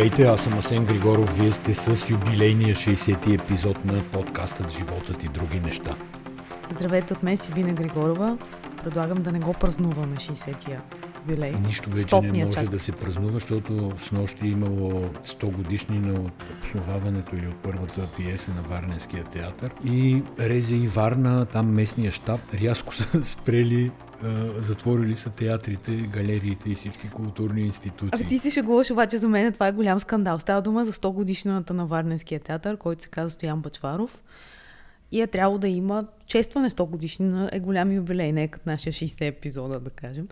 Здравейте, аз съм Асен Григоров. Вие сте с юбилейния 60-ти епизод на подкастът Животът и други неща. Здравейте от мен, Сибина Григорова. Предлагам да не го празнуваме 60-я юбилей. Нищо вече Стотния не може чак. да се празнува, защото с нощи е имало 100 годишнина от основаването или от първата пиеса на Варненския театър. И Резе и Варна, там местния щаб, рязко са спрели а, затворили са театрите, галериите и всички културни институции. Абе ти си шегуваш, обаче за мен това е голям скандал. Става дума за 100 годишнината на Варненския театър, който се казва Стоян Бачваров. И е трябвало да има честване 100 годишнина е голям юбилей, не е като нашия 60 епизода, да кажем.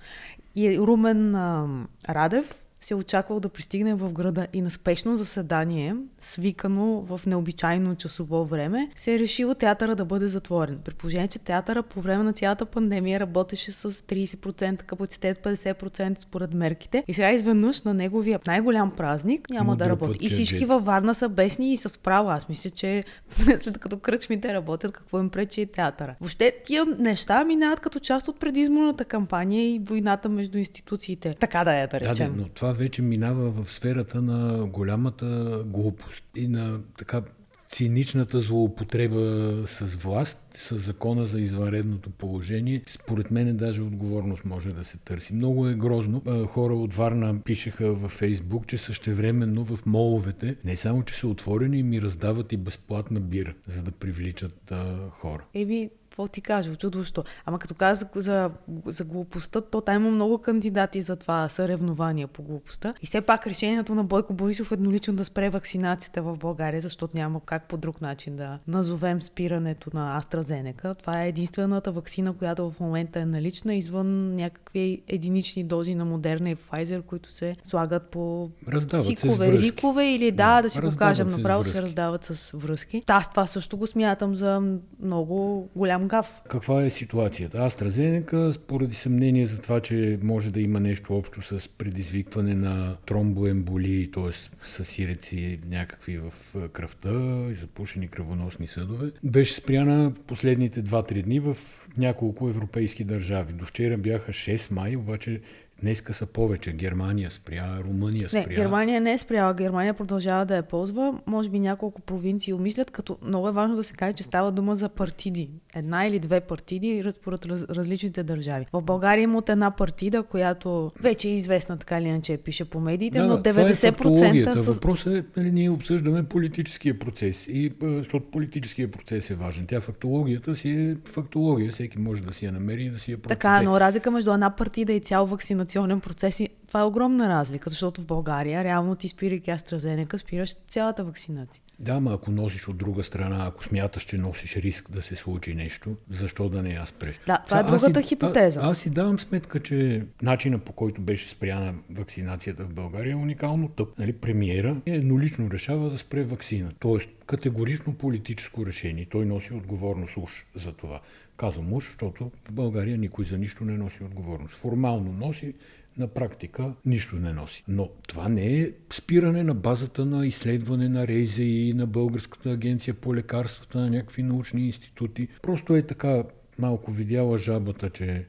И Румен а, Радев се очаквал да пристигне в града и на спешно заседание, свикано в необичайно часово време, се е решило театъра да бъде затворен. При положение, че театъра по време на цялата пандемия работеше с 30% капацитет, 50% според мерките. И сега изведнъж на неговия най-голям празник няма Му да работи. И всички във Варна са бесни и с право. Аз мисля, че след като кръчмите работят, какво им пречи и театъра. Въобще тия неща минават като част от предизборната кампания и войната между институциите. Така да е, да Да, да, речем. но това вече минава в сферата на голямата глупост и на така циничната злоупотреба с власт, с закона за извънредното положение. Според мен даже отговорност може да се търси. Много е грозно. Хора от Варна пишеха във Фейсбук, че същевременно в моловете не само, че са отворени, ми раздават и безплатна бира, за да привличат хора. Еби, какво ти кажа, очудващо. Ама като каза за, за, за глупостта, то там има много кандидати за това съревнования по глупостта. И все пак решението на Бойко Борисов еднолично да спре вакцинацията в България, защото няма как по друг начин да назовем спирането на AstraZeneca. Това е единствената вакцина, която в момента е налична, извън някакви единични дози на Модерна и Pfizer, които се слагат по Раздават сикове, рикове или да, Да, да си го кажем направо, се раздават с връзки. Та, аз това също го смятам за много голям гаф. Каква е ситуацията? AstraZeneca, поради съмнение за това, че може да има нещо общо с предизвикване на тромбоемболии, т.е. с сиреци някакви в е, кръвта и запушени кръвоносни съдове, беше спряна последните 2-3 дни в няколко европейски държави. До вчера бяха 6 май, обаче днеска са повече. Германия спря, Румъния Не, спря. Германия не е спряла. Германия продължава да я ползва. Може би няколко провинции умислят, като много е важно да се каже, че става дума за партиди. Една или две партиди раз- според раз, различните държави. В България има от една партида, която вече е известна така или иначе пише по медиите, но това е 90% фактологията. с... Въпросът е, нали, ние обсъждаме политическия процес, и, а, защото политическия процес е важен. Тя фактологията си е фактология, всеки може да си я намери и да си я прочете. Така, но разлика между една партида и цял вакцинационен процес, това е огромна разлика, защото в България, реално ти спирайки AstraZeneca, спираш цялата вакцинация. Да, ма ако носиш от друга страна, ако смяташ, че носиш риск да се случи нещо, защо да не я спреш? Да, това е аз другата си- хипотеза. А, аз си давам сметка, че начина по който беше спряна вакцинацията в България е уникално тъп. Нали, премиера еднолично решава да спре вакцина. Тоест категорично политическо решение. Той носи отговорност уж за това. Казвам уж, защото в България никой за нищо не носи отговорност. Формално носи, на практика нищо не носи. Но това не е спиране на базата на изследване на Рейзе и на Българската агенция по лекарствата, на някакви научни институти. Просто е така малко видяла жабата, че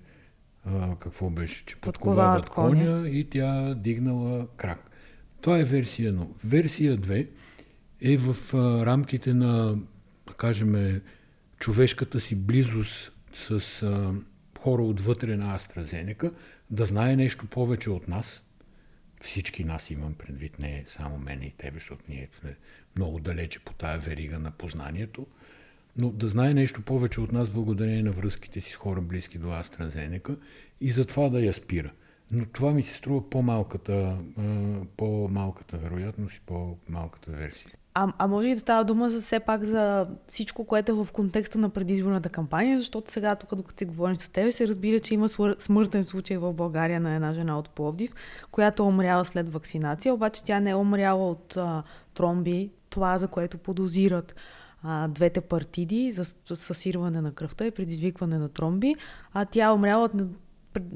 а, какво беше, че Подковават коня и тя дигнала крак. Това е версия 1. Версия 2 е в а, рамките на, да кажем, човешката си близост с а, хора отвътре на AstraZeneca, да знае нещо повече от нас. Всички нас имам предвид, не само мен и тебе, защото ние сме много далече по тая верига на познанието, но да знае нещо повече от нас благодарение на връзките си с хора близки до AstraZeneca и затова да я спира. Но това ми се струва по-малката, по-малката вероятност и по-малката версия. А, а може и да става дума за все пак за всичко, което е в контекста на предизборната кампания, защото сега тук, докато си говорим с тебе, се разбира, че има смъртен случай в България на една жена от Пловдив, която е умряла след вакцинация, обаче тя не е умряла от а, тромби, това за което подозират а, двете партиди за съсирване на кръвта и предизвикване на тромби, а тя е умряла от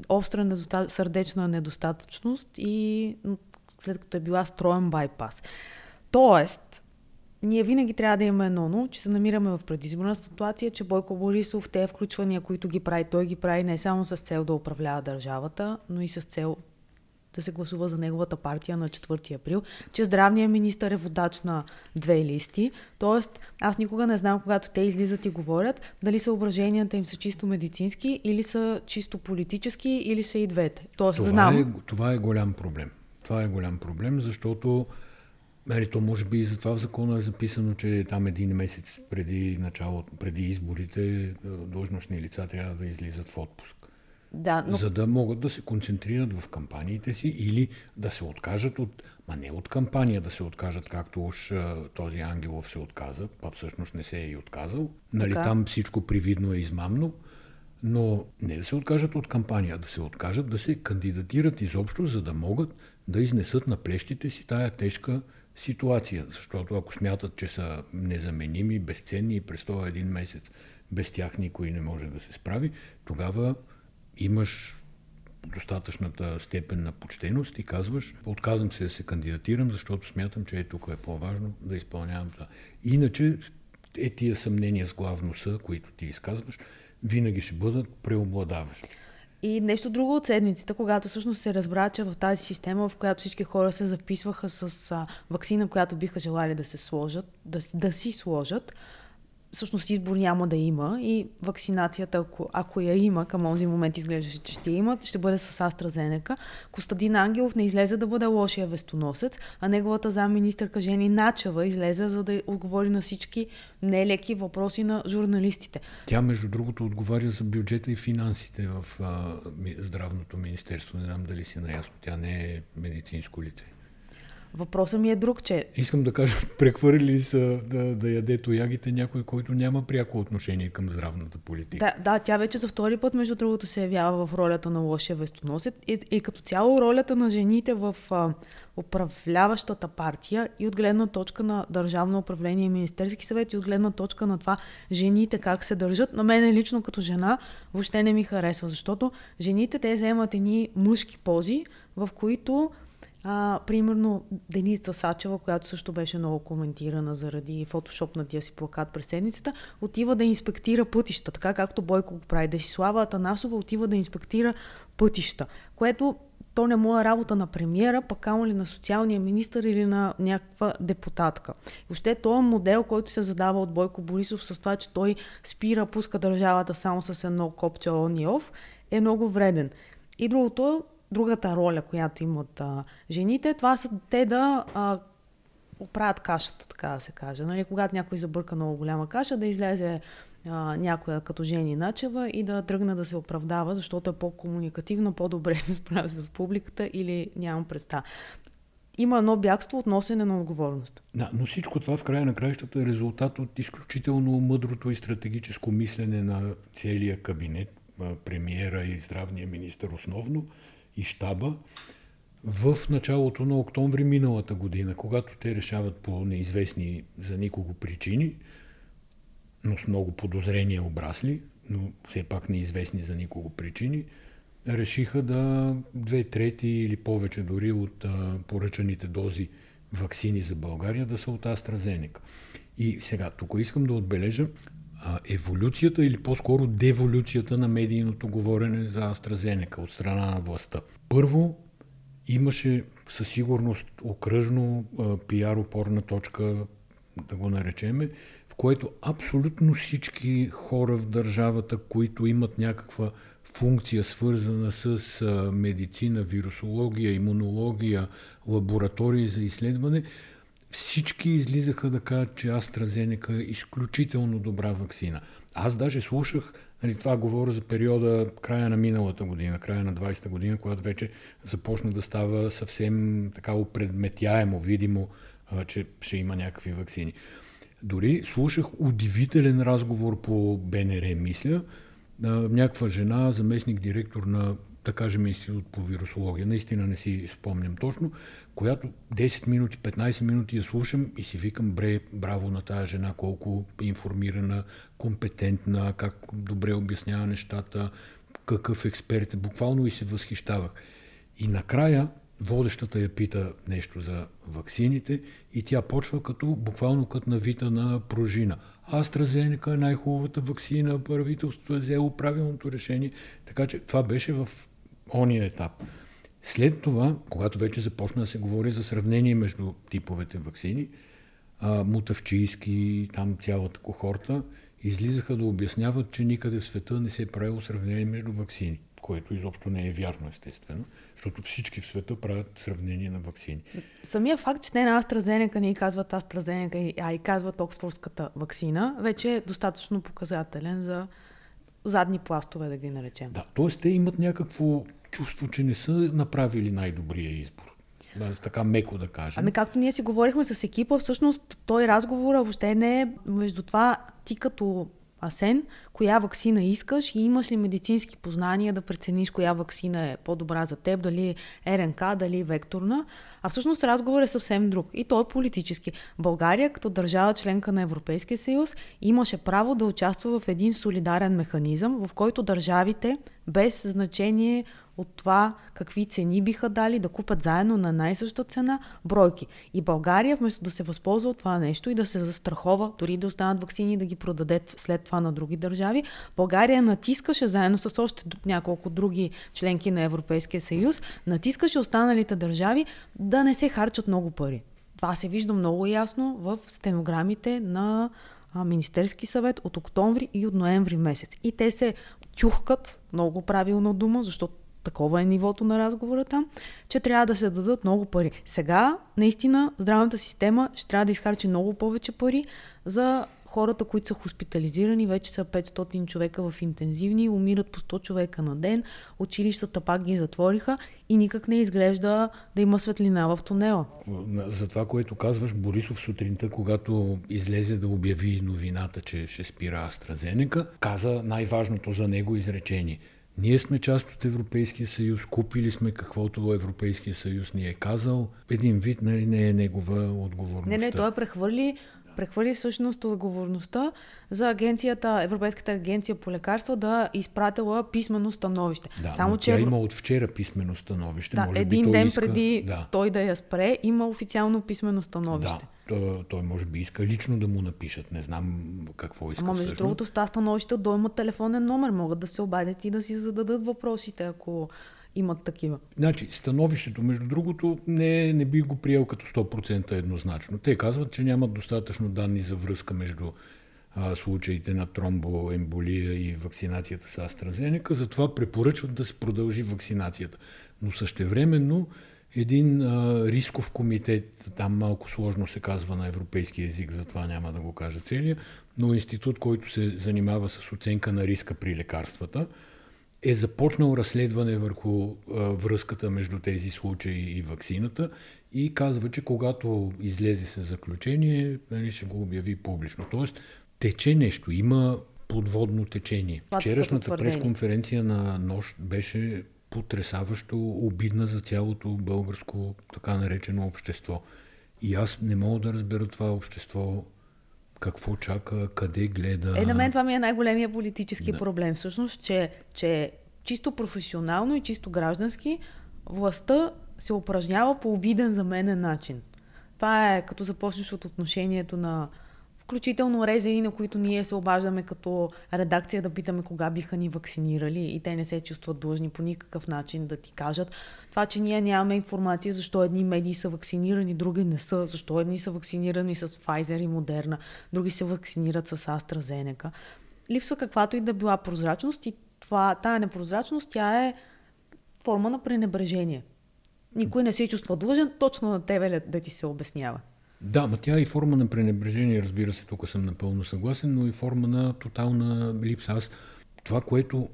остра недоста... сърдечна недостатъчност и след като е била строен байпас. Тоест, ние винаги трябва да имаме едно, но, че се намираме в предизборна ситуация, че Бойко Борисов, те включвания, които ги прави, той ги прави не само с цел да управлява държавата, но и с цел да се гласува за неговата партия на 4 април, че здравният министър е водач на две листи. Тоест, аз никога не знам, когато те излизат и говорят, дали съображенията им са чисто медицински или са чисто политически или са и двете. Тоест, това, знам. Е, това е голям проблем. Това е голям проблем, защото Ели, то може би и затова в закона е записано, че там един месец преди начало, преди изборите, е, длъжностни лица трябва да излизат в отпуск. Да, но... За да могат да се концентрират в кампаниите си или да се откажат от, ма не от кампания да се откажат, както уж този Ангелов се отказа, па всъщност не се е и отказал. Нали, там всичко привидно е измамно, но не да се откажат от кампания, да се откажат да се кандидатират изобщо, за да могат да изнесат на плещите си тая тежка ситуация. Защото ако смятат, че са незаменими, безценни и през този един месец без тях никой не може да се справи, тогава имаш достатъчната степен на почтеност и казваш, отказвам се да се кандидатирам, защото смятам, че е тук е по-важно да изпълнявам това. Иначе е тия съмнения с главно са, които ти изказваш, винаги ще бъдат преобладаващи. И нещо друго от седмицата, когато всъщност се разбра, че в тази система, в която всички хора се записваха с а, вакцина, която биха желали да се сложат, да, да си сложат, всъщност избор няма да има и вакцинацията, ако, ако я има, към този момент изглеждаше, че ще има, ще бъде с AstraZeneca. Костадин Ангелов не излезе да бъде лошия вестоносец, а неговата замминистърка Жени Начева излезе за да отговори на всички нелеки въпроси на журналистите. Тя, между другото, отговаря за бюджета и финансите в а, здравното министерство. Не знам дали си наясно. Тя не е медицинско лице. Въпросът ми е друг, че... Искам да кажа, прехвърли са да, да яде тоягите някой, който няма пряко отношение към здравната политика. Да, да, тя вече за втори път, между другото, се явява в ролята на лошия вестоносец и, и като цяло ролята на жените в а, управляващата партия и от гледна точка на държавно управление и Министерски съвет и от гледна точка на това жените как се държат. На мен лично като жена въобще не ми харесва, защото жените те вземат едни мъжки пози, в които а, примерно Деница Сачева, която също беше много коментирана заради фотошопнатия си плакат през седмицата, отива да инспектира пътища, така както Бойко го прави. Десислава Атанасова отива да инспектира пътища, което то не му е работа на премиера, пък камо ли на социалния министр или на някаква депутатка. И въобще този модел, който се задава от Бойко Борисов с това, че той спира, пуска държавата само с едно копче он и оф, е много вреден. И другото другата роля, която имат а, жените, това са те да а, оправят кашата, така да се каже. Нали? Когато някой забърка много голяма каша, да излезе а, някоя като Жени Начева и да тръгне да се оправдава, защото е по-комуникативно, по-добре се справя с публиката или нямам представа. Има едно бягство от носене на отговорност. Да, но всичко това в края на краищата е резултат от изключително мъдрото и стратегическо мислене на целия кабинет, премиера и здравния министр основно, и щаба в началото на октомври миналата година, когато те решават по неизвестни за никого причини, но с много подозрения обрасли, но все пак неизвестни за никого причини, решиха да две трети или повече дори от а, поръчаните дози вакцини за България да са от AstraZeneca. И сега, тук искам да отбележа, еволюцията или по-скоро деволюцията на медийното говорене за AstraZeneca от страна на властта. Първо, имаше със сигурност окръжно пиар опорна точка, да го наречеме, в което абсолютно всички хора в държавата, които имат някаква функция свързана с медицина, вирусология, имунология, лаборатории за изследване, всички излизаха да кажат, че AstraZeneca е изключително добра вакцина. Аз даже слушах, нали, това говоря за периода края на миналата година, края на 20-та година, когато вече започна да става съвсем така опредметяемо, видимо, че ще има някакви вакцини. Дори слушах удивителен разговор по БНР, мисля, някаква жена, заместник директор на да кажем, институт по вирусология. Наистина не си спомням точно, която 10 минути, 15 минути я слушам и си викам, бре, браво на тази жена, колко информирана, компетентна, как добре обяснява нещата, какъв експерт е. Буквално и се възхищавах. И накрая водещата я пита нещо за ваксините и тя почва като, буквално като навита на пружина. AstraZeneca е най-хубавата вакцина, правителството е взело правилното решение. Така че това беше в ония етап. След това, когато вече започна да се говори за сравнение между типовете вакцини, мутавчийски, там цялата кохорта, излизаха да обясняват, че никъде в света не се е правило сравнение между вакцини, което изобщо не е вярно, естествено, защото всички в света правят сравнение на вакцини. Самия факт, че те на AstraZeneca не и казват AstraZeneca, а и казват Оксфордската вакцина, вече е достатъчно показателен за задни пластове, да ги наречем. Да, т.е. те имат някакво чувство, че не са направили най-добрия избор. Да, така меко да кажем. Ами както ние си говорихме с екипа, всъщност той разговор въобще не е между това ти като Асен, коя вакцина искаш и имаш ли медицински познания да прецениш коя вакцина е по-добра за теб, дали е РНК, дали е векторна. А всъщност разговор е съвсем друг. И той е политически. България, като държава членка на Европейския съюз, имаше право да участва в един солидарен механизъм, в който държавите, без значение от това какви цени биха дали да купят заедно на най-съща цена бройки. И България, вместо да се възползва от това нещо и да се застрахова, дори да останат вакцини и да ги продаде след това на други държави, България натискаше заедно с още няколко други членки на Европейския съюз, натискаше останалите държави да не се харчат много пари. Това се вижда много ясно в стенограмите на Министерски съвет от октомври и от ноември месец. И те се тюхкат, много правилно дума, защото такова е нивото на разговора там, че трябва да се дадат много пари. Сега, наистина, здравната система ще трябва да изхарчи много повече пари за хората, които са хоспитализирани, вече са 500 човека в интензивни, умират по 100 човека на ден, училищата пак ги затвориха и никак не изглежда да има светлина в тунела. За това, което казваш, Борисов сутринта, когато излезе да обяви новината, че ще спира Астразенека, каза най-важното за него изречение – ние сме част от Европейския съюз, купили сме каквото Европейския съюз ни е казал. Един вид нали, не е негова отговорност. Не, не, той прехвърли прехвърли всъщност отговорността за агенцията, Европейската агенция по лекарства да изпратила писмено становище. Да, Само, че... тя има от вчера писмено становище. Да, може един би ден иска... преди да. той да я спре, има официално писмено становище. Да, той, той може би иска лично да му напишат. Не знам какво иска. Ама между другото, с тази становище до има телефонен номер. Могат да се обадят и да си зададат въпросите, ако имат такива. Значи, становището, между другото, не, не би го приел като 100% еднозначно. Те казват, че нямат достатъчно данни за връзка между а, случаите на тромбоемболия и вакцинацията с AstraZeneca, затова препоръчват да се продължи вакцинацията. Но същевременно един а, рисков комитет, там малко сложно се казва на европейски язик, затова няма да го кажа целия, но институт, който се занимава с оценка на риска при лекарствата, е започнал разследване върху а, връзката между тези случаи и вакцината и казва, че когато излезе с заключение, нали, ще го обяви публично. Тоест, тече нещо, има подводно течение. Вчерашната пресконференция на нощ беше потрясаващо обидна за цялото българско така наречено общество. И аз не мога да разбера това общество какво чака, къде гледа. Е, на мен това ми е най-големия политически да. проблем. Всъщност, че, че чисто професионално и чисто граждански властта се упражнява по обиден за мен начин. Това е като започнеш от отношението на включително резени, на които ние се обаждаме като редакция да питаме кога биха ни вакцинирали и те не се чувстват длъжни по никакъв начин да ти кажат. Това, че ние нямаме информация защо едни медии са вакцинирани, други не са, защо едни са вакцинирани с Pfizer и Moderna, други се вакцинират с AstraZeneca. Липсва каквато и да била прозрачност и това, тая непрозрачност, тя е форма на пренебрежение. Никой не се чувства длъжен точно на тебе да ти се обяснява. Да, ма тя е и форма на пренебрежение, разбира се, тук съм напълно съгласен, но и форма на тотална липса. Аз това, което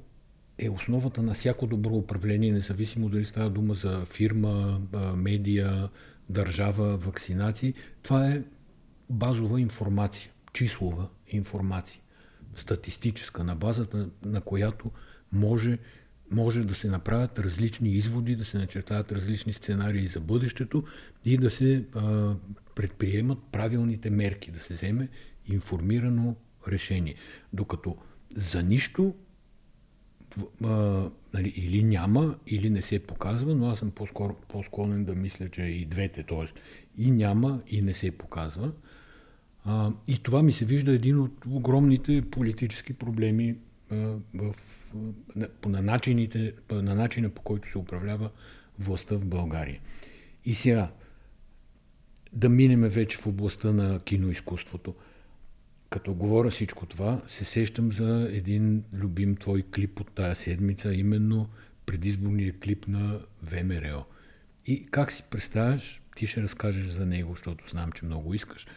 е основата на всяко добро управление, независимо дали става дума за фирма, медия, държава, вакцинации, това е базова информация, числова информация, статистическа, на базата на която може може да се направят различни изводи, да се начертават различни сценарии за бъдещето и да се а, предприемат правилните мерки, да се вземе информирано решение. Докато за нищо а, нали, или няма, или не се показва, но аз съм по-скоро, по-склонен да мисля, че и двете, т.е. и няма, и не се показва. А, и това ми се вижда един от огромните политически проблеми в, на, на, начините, на начина по който се управлява властта в България. И сега, да минеме вече в областта на киноизкуството. Като говоря всичко това, се сещам за един любим твой клип от тая седмица, именно предизборния клип на ВМРО. И как си представяш, ти ще разкажеш за него, защото знам, че много искаш,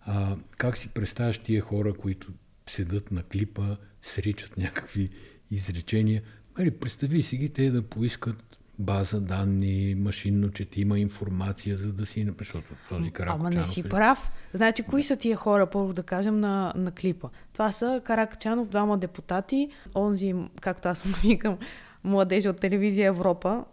а, как си представяш тия хора, които седат на клипа, сричат някакви изречения. Али, представи си ги те да поискат база данни, машинно четима информация, за да си защото този Каракачанов... Ама не си е... прав. Значи, кои са тия хора, първо да кажем, на, на клипа? Това са Каракачанов, двама депутати, онзи, както аз му викам, младежи от телевизия Европа.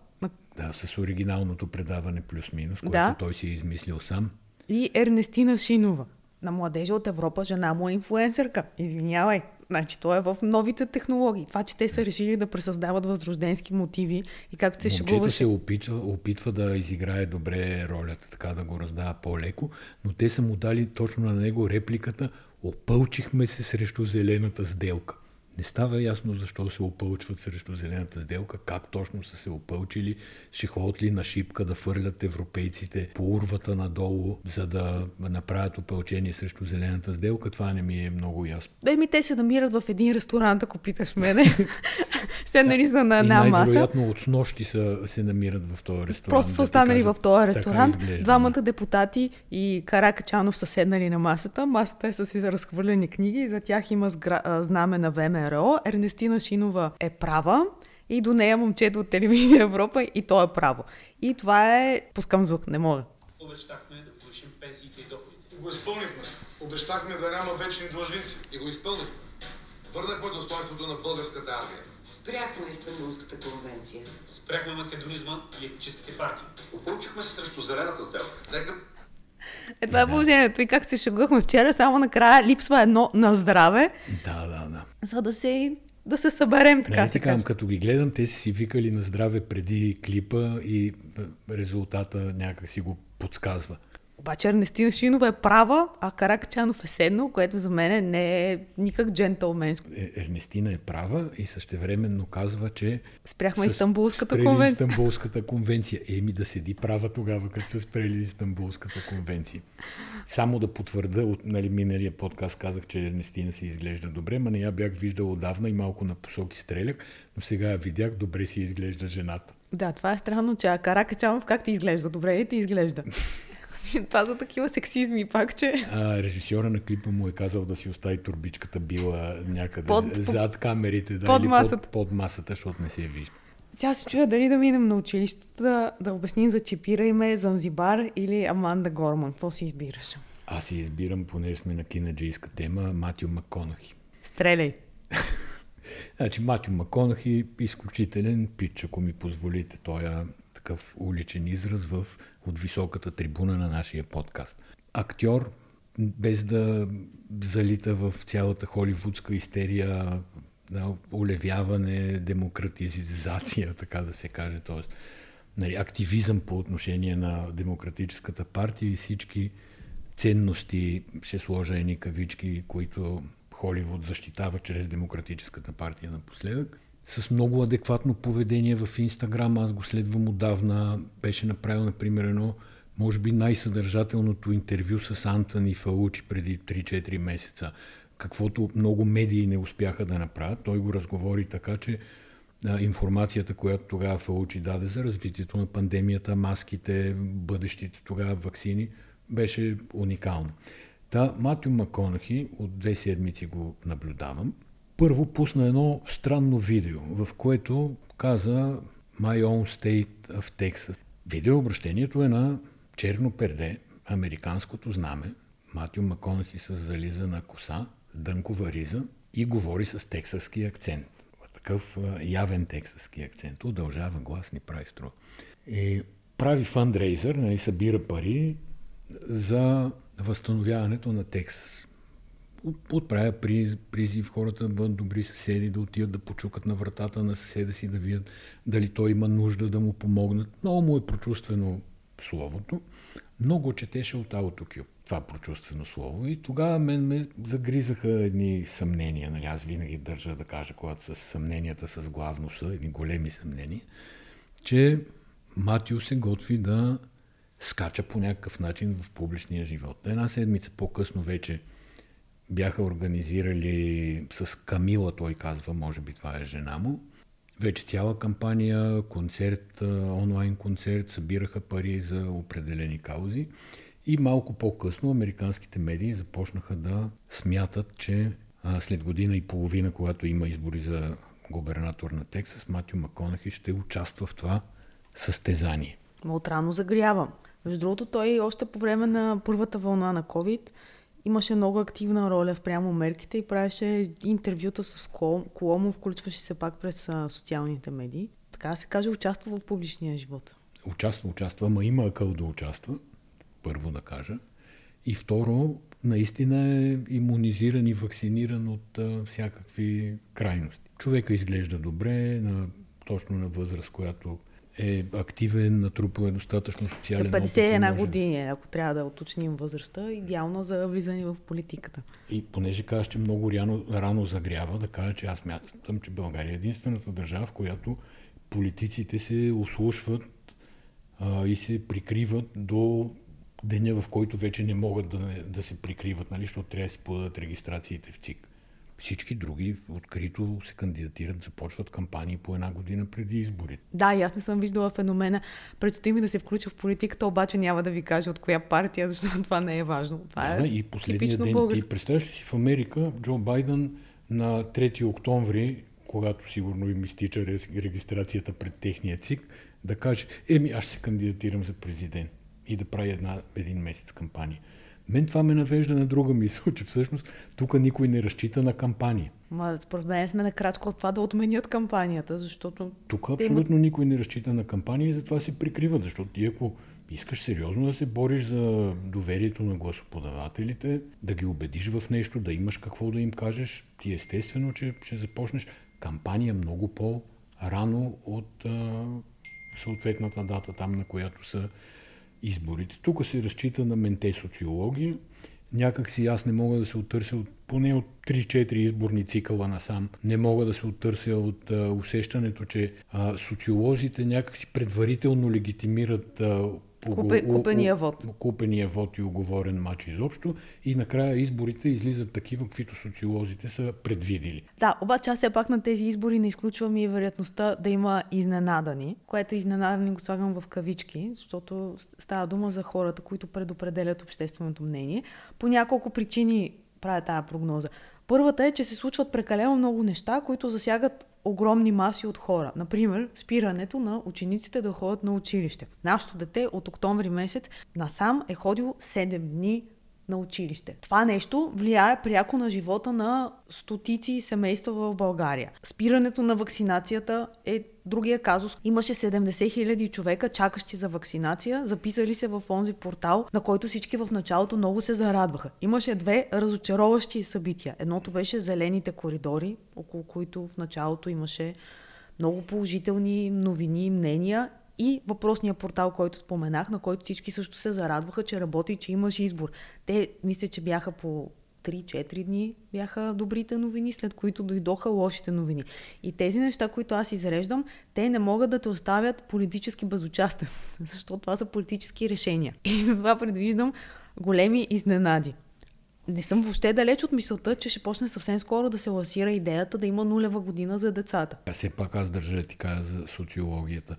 Да, с оригиналното предаване плюс-минус, което да. той си е измислил сам. И Ернестина Шинова. На младежа от Европа, жена му е инфлуенсърка. Извинявай. Значи той е в новите технологии. Това, че те са решили да пресъздават възрожденски мотиви и както се шегуваше... се опитва, опитва да изиграе добре ролята, така да го раздава по-леко, но те са му дали точно на него репликата «Опълчихме се срещу зелената сделка». Не става ясно защо се опълчват срещу зелената сделка, как точно са се опълчили, ще ходят ли на шипка да фърлят европейците по урвата надолу, за да направят опълчение срещу зелената сделка, това не ми е много ясно. Еми, те се намират в един ресторант, ако питаш мене. Седнали са на една маса. Вероятно от снощи са, се намират в този ресторант. Просто са останали в този ресторант. Двамата депутати и Каракачанов са седнали на масата. Масата е с разхвърлени книги и за тях има знаме на ВМР ВМРО, Ернестина Шинова е права и до нея момчето от телевизия Европа и то е право. И това е... Пускам звук, не мога. Обещахме да повишим пенсиите и доходите. И го изпълнихме. Обещахме да няма вечни длъжници. И го изпълнихме. Върнахме достоинството на българската армия. Спряхме Истанбулската конвенция. Спряхме македонизма и етническите партии. Опълчихме се срещу зелената сделка. Нека е, това е положението. И как се шегувахме вчера, само накрая липсва едно на здраве. Да, да, да. За да се да се съберем, така не, се казвам, като ги гледам, те си викали на здраве преди клипа и резултата някак си го подсказва. Обаче Ернестина Шинова е права, а Каракачанов е седнал, което за мен не е никак джентълменско. Е, Ернестина е права и същевременно казва, че... Спряхме Истанбулската конвенция. Истанбулската конвенция. Еми да седи права тогава, като са спрели Истанбулската конвенция. Само да потвърда, от нали, миналия подкаст казах, че Ернестина се изглежда добре, ма не я бях виждал отдавна и малко на посоки стрелях, но сега я видях, добре си изглежда жената. Да, това е странно, че Каракачанов как ти изглежда? Добре ли ти изглежда? Това за такива сексизми пак, че... А, режисьора на клипа му е казал да си остави турбичката била някъде под, зад камерите, да, под или масата. Под, под масата, защото не се вижда. Сега се чуя дали да минем на училището да, да обясним за име Занзибар или Аманда Горман. Какво си избираш? Аз си избирам, понеже сме на кинаджийска тема, Матио Маконахи. Стреляй! значи Матио Маконахи изключителен пич, ако ми позволите. Той е такъв уличен израз в от високата трибуна на нашия подкаст. Актьор, без да залита в цялата холивудска истерия на улевяване, демократизация, така да се каже, т.е. Нали, активизъм по отношение на демократическата партия и всички ценности, ще сложа едни кавички, които Холивуд защитава чрез демократическата партия напоследък с много адекватно поведение в Инстаграм. Аз го следвам отдавна. Беше направил, например, едно, може би най-съдържателното интервю с Антони Фаучи преди 3-4 месеца, каквото много медии не успяха да направят. Той го разговори така, че информацията, която тогава Фаучи даде за развитието на пандемията, маските, бъдещите тогава вакцини, беше уникална. Та Матю Маконахи, от две седмици го наблюдавам, първо пусна едно странно видео, в което каза My own state of Texas. Видеообращението е на черно перде, американското знаме, Матио Маконахи с зализана коса, дънкова риза и говори с тексаски акцент. Такъв явен тексаски акцент. Удължава глас, ни прави струя. И прави фандрейзър, нали, събира пари за възстановяването на Тексас отправя призив хората да бъдат добри съседи, да отидат да почукат на вратата на съседа си, да видят дали той има нужда да му помогнат. Много му е прочувствено словото. Много четеше от AutoCube това прочувствено слово и тогава мен ме загризаха едни съмнения. Нали? Аз винаги държа да кажа, когато с съмненията с главно са, едни големи съмнения, че Матио се готви да скача по някакъв начин в публичния живот. Една седмица по-късно вече бяха организирали с Камила, той казва, може би това е жена му, вече цяла кампания, концерт, онлайн концерт, събираха пари за определени каузи. И малко по-късно американските медии започнаха да смятат, че а, след година и половина, когато има избори за губернатор на Тексас, Матио Маконахи ще участва в това състезание. Отрано загрявам. Между другото, той още по време на първата вълна на COVID имаше много активна роля спрямо мерките и правеше интервюта с Коломо, включваше се пак през социалните медии. Така се каже, участва в публичния живот. Участва, участва, ама има акъл да участва, първо да кажа. И второ, наистина е иммунизиран и вакциниран от всякакви крайности. Човека изглежда добре, на, точно на възраст, която е активен, натрупва е достатъчно социален 51 опит. години, ако трябва да уточним възрастта, идеално за влизане в политиката. И понеже казваш, че много рано, рано загрява, да кажа, че аз мятам, че България е единствената държава, в която политиците се ослушват а, и се прикриват до деня, в който вече не могат да, да се прикриват, нали, защото трябва да си подадат регистрациите в ЦИК. Всички други открито се кандидатират, започват кампании по една година преди изборите. Да, и аз не съм виждала феномена. Предстои ми да се включа в политиката, обаче няма да ви кажа от коя партия, защото това не е важно. Това да, е и последния ден. Българск... Ти представяш ли си в Америка Джо Байден на 3 октомври, когато сигурно им изтича регистрацията пред техния ЦИК, да каже, еми аз ще се кандидатирам за президент и да прави една, един месец кампания. Мен това ме навежда на друга мисъл, че всъщност тук никой не разчита на кампания. Ма, според мен сме на крачка от това да отменят кампанията, защото... Тук абсолютно имат... никой не разчита на кампания и затова се прикриват, защото ти ако искаш сериозно да се бориш за доверието на гласоподавателите, да ги убедиш в нещо, да имаш какво да им кажеш, ти естествено, че ще започнеш кампания много по-рано от а, съответната дата, там на която са изборите. Тук се разчита на менте социология. Някак си аз не мога да се оттърся от поне от 3-4 изборни цикъла насам. Не мога да се оттърся от а, усещането, че а, социолозите някак си предварително легитимират а, Купе, купения вод. Купения вод и оговорен матч изобщо. И накрая изборите излизат такива, каквито социолозите са предвидили. Да, обаче аз все пак на тези избори не изключвам и вероятността да има изненадани, което изненадани го слагам в кавички, защото става дума за хората, които предопределят общественото мнение. По няколко причини правя тази прогноза. Първата е, че се случват прекалено много неща, които засягат огромни маси от хора. Например, спирането на учениците да ходят на училище. Нашето дете от октомври месец насам е ходило 7 дни на училище. Това нещо влияе пряко на живота на стотици семейства в България. Спирането на вакцинацията е другия казус. Имаше 70 хиляди човека, чакащи за вакцинация, записали се в онзи портал, на който всички в началото много се зарадваха. Имаше две разочароващи събития. Едното беше зелените коридори, около които в началото имаше много положителни новини и мнения и въпросния портал, който споменах, на който всички също се зарадваха, че работи и че имаш избор. Те, мисля, че бяха по 3-4 дни бяха добрите новини, след които дойдоха лошите новини. И тези неща, които аз изреждам, те не могат да те оставят политически безучастен, защото това са политически решения. И затова предвиждам големи изненади. Не съм въобще далеч от мисълта, че ще почне съвсем скоро да се ласира идеята да има нулева година за децата. А все пак аз държа ти кажа за социологията.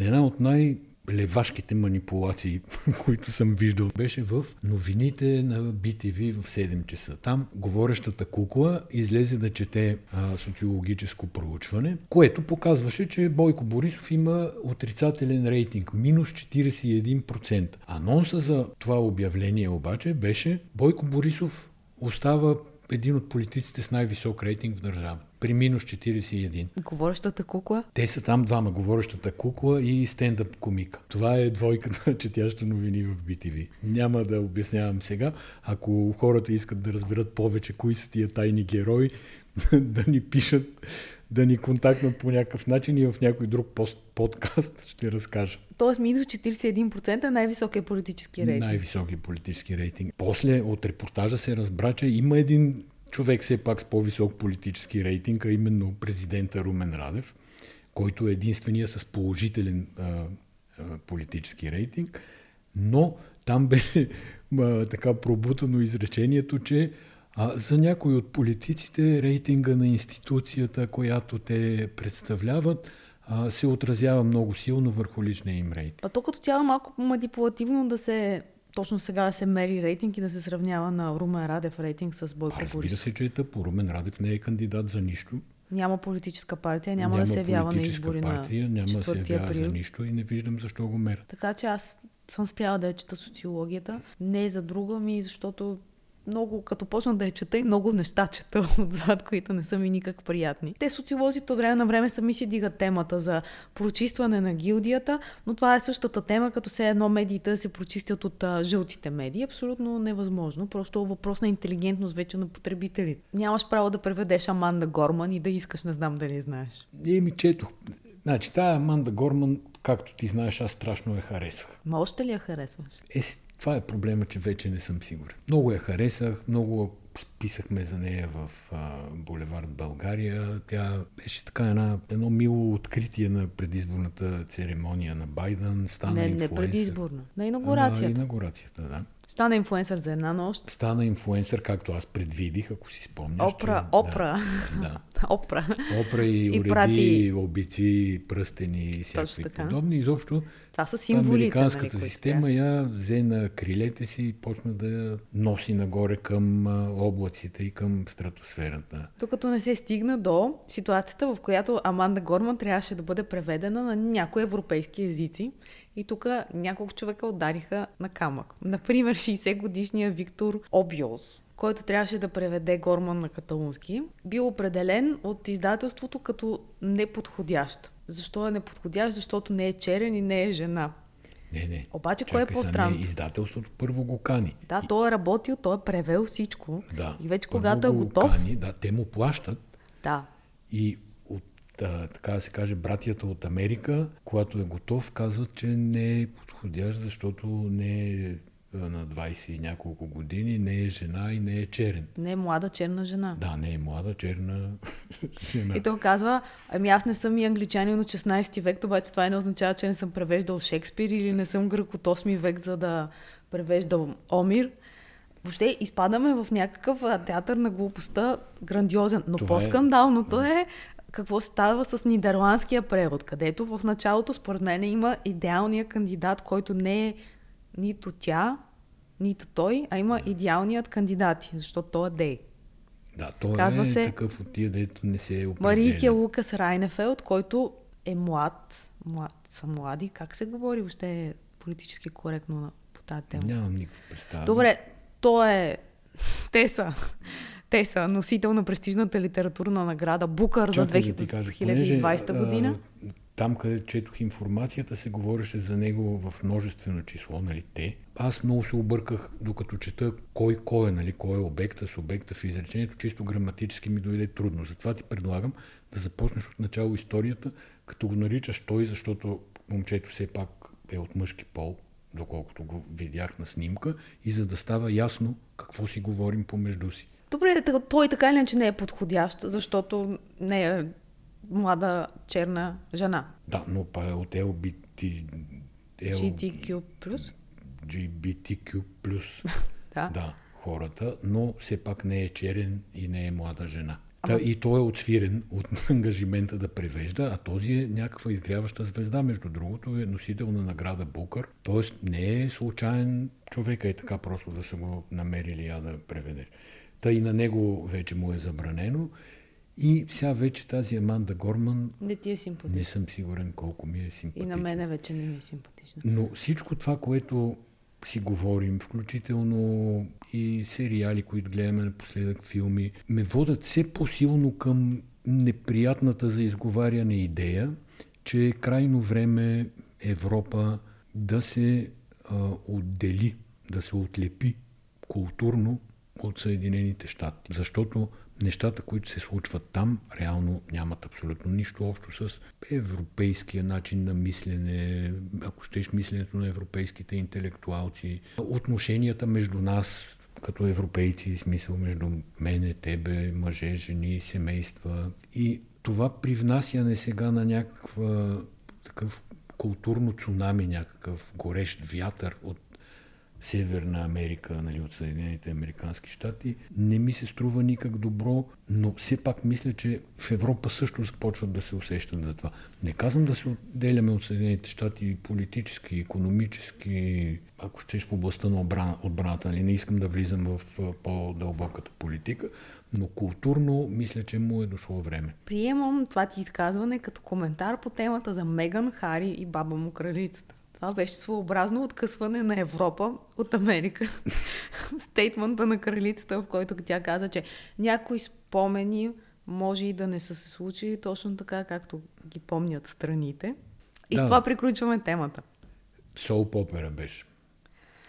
Една от най- левашките манипулации, които съм виждал, беше в новините на BTV в 7 часа. Там говорещата кукла излезе да чете а, социологическо проучване, което показваше, че Бойко Борисов има отрицателен рейтинг, минус 41%. Анонса за това обявление обаче беше Бойко Борисов остава един от политиците с най-висок рейтинг в държава. При минус 41. Говорещата кукла? Те са там двама. Говорещата кукла и стендъп комика. Това е двойката четяща новини в BTV. Няма да обяснявам сега. Ако хората искат да разберат повече кои са тия тайни герои, да ни пишат, да ни контактнат по някакъв начин и в някой друг пост, подкаст ще разкажа. Тоест минус 41% е най-високия политически рейтинг. Най-високия политически рейтинг. После от репортажа се разбра, че има един човек все пак с по-висок политически рейтинг, а именно президента Румен Радев, който е единствения с положителен а, а, политически рейтинг, но там беше а, така пробутано изречението, че а, за някои от политиците рейтинга на институцията, която те представляват, а, се отразява много силно върху личния им рейтинг. А то като цяло малко манипулативно да се точно сега да се мери рейтинг и да се сравнява на Румен Радев рейтинг с Бойко Разбира Борисов. се, че е тъпо. Румен Радев не е кандидат за нищо. Няма политическа партия, няма, да се явява на избори партия, на няма да се 4 явява април. за нищо и не виждам защо го мерят. Така че аз съм спряла да я чета социологията. Не за друга ми, защото много, като почна да я чета и много неща чета отзад, които не са ми никак приятни. Те социолозите от време на време сами си дигат темата за прочистване на гилдията, но това е същата тема, като се едно медиите да се прочистят от а, жълтите медии. Абсолютно невъзможно. Просто въпрос на интелигентност вече на потребителите. Нямаш право да преведеш Аманда Горман и да искаш, не знам дали знаеш. И ми четох. Значи, тая Аманда Горман, както ти знаеш, аз страшно я харесах. Ма още ли я харесваш? Е, това е проблема, че вече не съм сигурен. Много я харесах, много писахме за нея в а, Булевард България. Тя беше така една, едно мило откритие на предизборната церемония на Байден. Стана Не, не инфлуенсър. предизборно. На На инаугурацията. инаугурацията, да. Стана инфлуенсър за една нощ. Стана инфлуенсър, както аз предвидих, ако си спомняш. Опра, че, опра. Да. Опра. Опра и, И уреди, прати- обици, пръстени и всякакви подобни. Изобщо Това са символите, американската нали, система я взе на крилете си и почна да я носи нагоре към облаците и към стратосферата. Докато не се стигна до ситуацията, в която Аманда Горман трябваше да бъде преведена на някои европейски езици. И тук няколко човека удариха на камък. Например, 60 годишния Виктор Обиос, който трябваше да преведе Горман на каталунски, бил определен от издателството като неподходящ. Защо е неподходящ? Защото не е черен и не е жена. Не, не. Обаче, кое е не, Издателството първо го кани. Да, той е работил, той е превел всичко. Да. И вече когато е го готов, Кани, да, те му плащат да, и а, така да се каже, братята от Америка, когато е готов, казват, че не е подходящ, защото не е на 20 и няколко години, не е жена и не е черен. не е млада черна жена. Да, не е млада, черна жена. И той казва, ами аз не съм и англичанин от 16 век, обаче това не означава, че не съм превеждал Шекспир или не съм грък от 8 век, за да превеждам Омир. Въобще изпадаме в някакъв театър на глупостта, грандиозен. Но Това е- по-скандалното е какво става с нидерландския превод, където в началото според мен има идеалният кандидат, който не е нито тя, нито той, а има идеалният кандидат, защото той е Дей. Да, той Казва е се такъв от тия, дето не се е определя. Марийке Лукас Райнефелд, който е млад, млад, са млади, как се говори въобще е политически коректно на, по тази тема? Нямам никаква представа. Добре, той е... Те са. Те са носител на престижната литературна награда Букър за Чакай да ти кажа, 2020 понеже, година. А, там, къде четох информацията, се говореше за него в множествено число, нали, те. Аз много се обърках, докато чета кой кой е, нали, кой е обекта, субекта в изречението, чисто граматически ми дойде трудно. Затова ти предлагам да започнеш от начало историята, като го наричаш той, защото момчето все пак е от мъжки пол, доколкото го видях на снимка, и за да става ясно какво си говорим помежду си. Добре, той така или иначе не е подходящ, защото не е млада черна жена. Да, но па е от LBT... L... GTQ+. GBTQ+. Да. да, хората, но все пак не е черен и не е млада жена. Та, и той е отсвирен от ангажимента да превежда, а този е някаква изгряваща звезда, между другото е носител на награда Букър, т.е. не е случайен човек, е така просто да са го намерили я да преведеш. Та и на него вече му е забранено. И сега вече тази Аманда Горман, Не ти е симпатична. не съм сигурен колко ми е И симпатична. на мене вече не ми е симпатична. Но всичко това, което си говорим, включително и сериали, които гледаме напоследък, филми, ме водят все по-силно към неприятната за изговаряне идея, че е крайно време Европа да се а, отдели, да се отлепи културно от Съединените щати. Защото нещата, които се случват там, реално нямат абсолютно нищо общо с европейския начин на мислене, ако щеш мисленето на европейските интелектуалци, отношенията между нас като европейци, смисъл между мене, тебе, мъже, жени, семейства. И това привнасяне сега на някаква такъв културно цунами, някакъв горещ вятър от Северна Америка, нали, от Съединените Американски щати, не ми се струва никак добро, но все пак мисля, че в Европа също започват да се усещат за това. Не казвам да се отделяме от Съединените щати политически, економически, ако щеш в областта на отбрана, отбраната, нали, не искам да влизам в по-дълбоката политика, но културно мисля, че му е дошло време. Приемам това ти изказване като коментар по темата за Меган, Хари и баба му кралицата. Това беше своеобразно откъсване на Европа от Америка. Стейтмента на кралицата, в който тя каза, че някои спомени може и да не са се случили точно така, както ги помнят страните. И да. с това приключваме темата. Сол попера беше.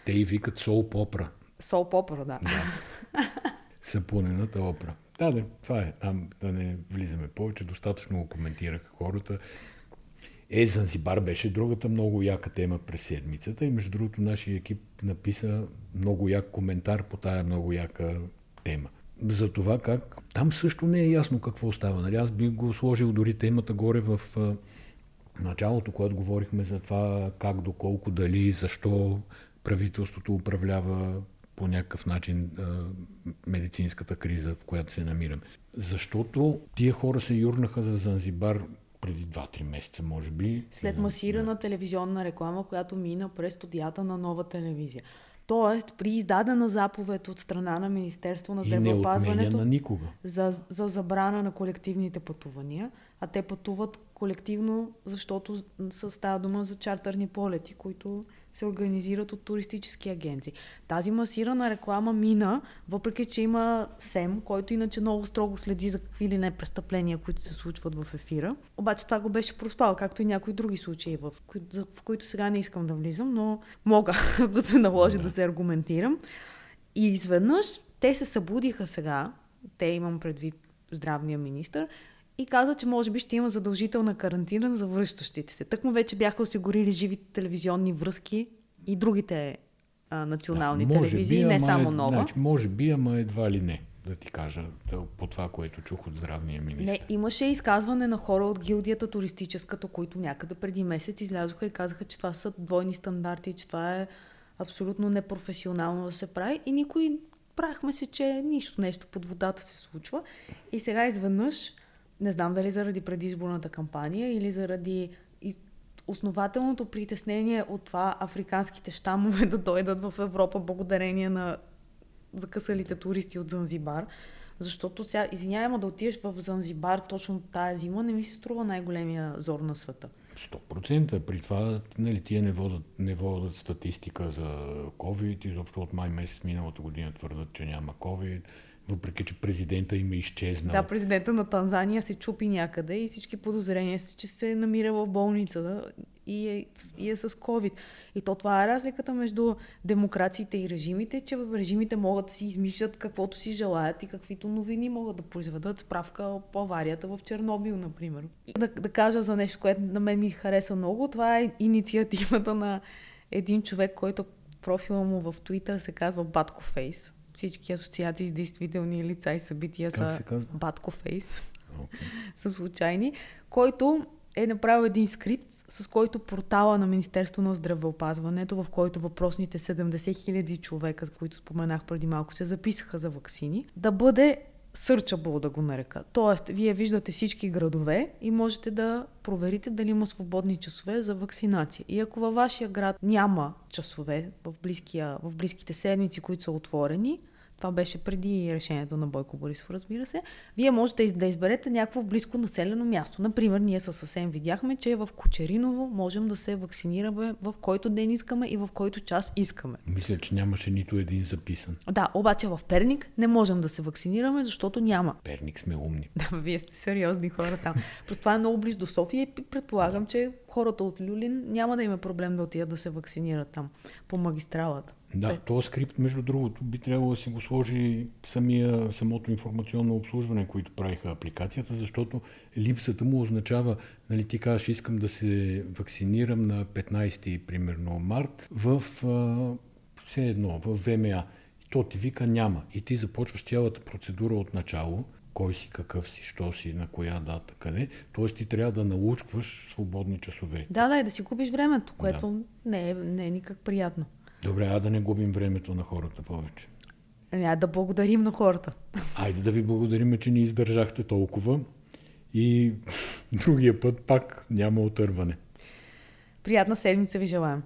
Те и викат сол попра. Сол попера, да. да. Сапунената опра. Да, да, това е. Там да не влизаме повече. Достатъчно го коментираха хората. Е, Занзибар беше другата много яка тема през седмицата и между другото нашия екип написа много як коментар по тая много яка тема. За това как там също не е ясно какво става. Нали? Аз бих го сложил дори темата горе в началото, когато говорихме за това как, доколко, дали, защо правителството управлява по някакъв начин медицинската криза, в която се намираме. Защото тия хора се юрнаха за Занзибар преди 2-3 месеца, може би. След масирана да. телевизионна реклама, която мина през студията на нова телевизия. Тоест, при издадена заповед от страна на Министерство на здравеопазването на никога. За, за забрана на колективните пътувания, а те пътуват колективно, защото става дума за чартерни полети, които се организират от туристически агенции. Тази масирана реклама мина, въпреки че има СЕМ, който иначе много строго следи за какви ли не престъпления, които се случват в ефира. Обаче това го беше проспал, както и някои други случаи, в, кои, в които сега не искам да влизам, но мога, ако се наложи да. се аргументирам. И изведнъж те се събудиха сега, те имам предвид здравния министр, и каза, че може би ще има задължителна карантина за връщащите се. Тък му вече бяха осигурили живи телевизионни връзки и другите а, национални да, телевизии, би, не само е, нова. Значи, може би, ама едва ли не, да ти кажа, по това, което чух от здравния министр. Не, имаше изказване на хора от гилдията туристическата, които някъде преди месец излязоха и казаха, че това са двойни стандарти, че това е абсолютно непрофесионално да се прави и никой правихме се, че нищо нещо под водата се случва. И сега изведнъж не знам дали заради предизборната кампания или заради основателното притеснение от това африканските щамове да дойдат в Европа благодарение на закъсалите туристи от Занзибар. Защото сега, извинявай, да отидеш в Занзибар точно тази зима, не ми се струва най-големия зор на света. 100%. При това нали, тия не водят, не водят статистика за COVID. Изобщо от май месец миналата година твърдат, че няма COVID въпреки че президента им е изчезнал. Да, президента на Танзания се чупи някъде и всички подозрения са, че се намира в болница и е, и е с COVID. И то това е разликата между демокрациите и режимите, че режимите могат да си измислят каквото си желаят и каквито новини могат да произведат. Справка по аварията в Чернобил, например. И да, да кажа за нещо, което на мен ми хареса много, това е инициативата на един човек, който профила му в Twitter се казва Батко Фейс всички асоциации с действителни лица и събития как са Батко Фейс. Okay. са случайни, който е направил един скрипт, с който портала на Министерство на здравеопазването, в който въпросните 70 хиляди човека, които споменах преди малко, се записаха за вакцини, да бъде searchable да го нарека. Тоест, вие виждате всички градове и можете да проверите дали има свободни часове за вакцинация. И ако във вашия град няма часове в, близкия, в близките седмици, които са отворени, това беше преди решението на Бойко Борисов, разбира се. Вие можете да изберете някакво близко населено място. Например, ние със съвсем видяхме, че в Кочериново можем да се вакцинираме в който ден искаме и в който час искаме. Мисля, че нямаше нито един записан. Да, обаче в Перник не можем да се вакцинираме, защото няма. Перник сме умни. Да, вие сте сериозни хора там. Просто това е много близо до София и предполагам, че хората от Люлин няма да има проблем да отидат да се вакцинират там по магистралата. Да, този скрипт, между другото, би трябвало да си го сложи самия, самото информационно обслужване, които правиха апликацията, защото липсата му означава, нали ти кажеш, искам да се вакцинирам на 15 примерно март в а, все едно, в ВМА. То ти вика няма. И ти започваш цялата процедура от начало кой си, какъв си, що си, на коя дата, къде. Тоест ти трябва да научкваш свободни часове. Да, да, и да си купиш времето, което да. не, е, не е никак приятно. Добре, а да не губим времето на хората повече. Ами, да благодарим на хората. Айде да ви благодарим, че ни издържахте толкова и другия път пак няма отърване. Приятна седмица ви желаем.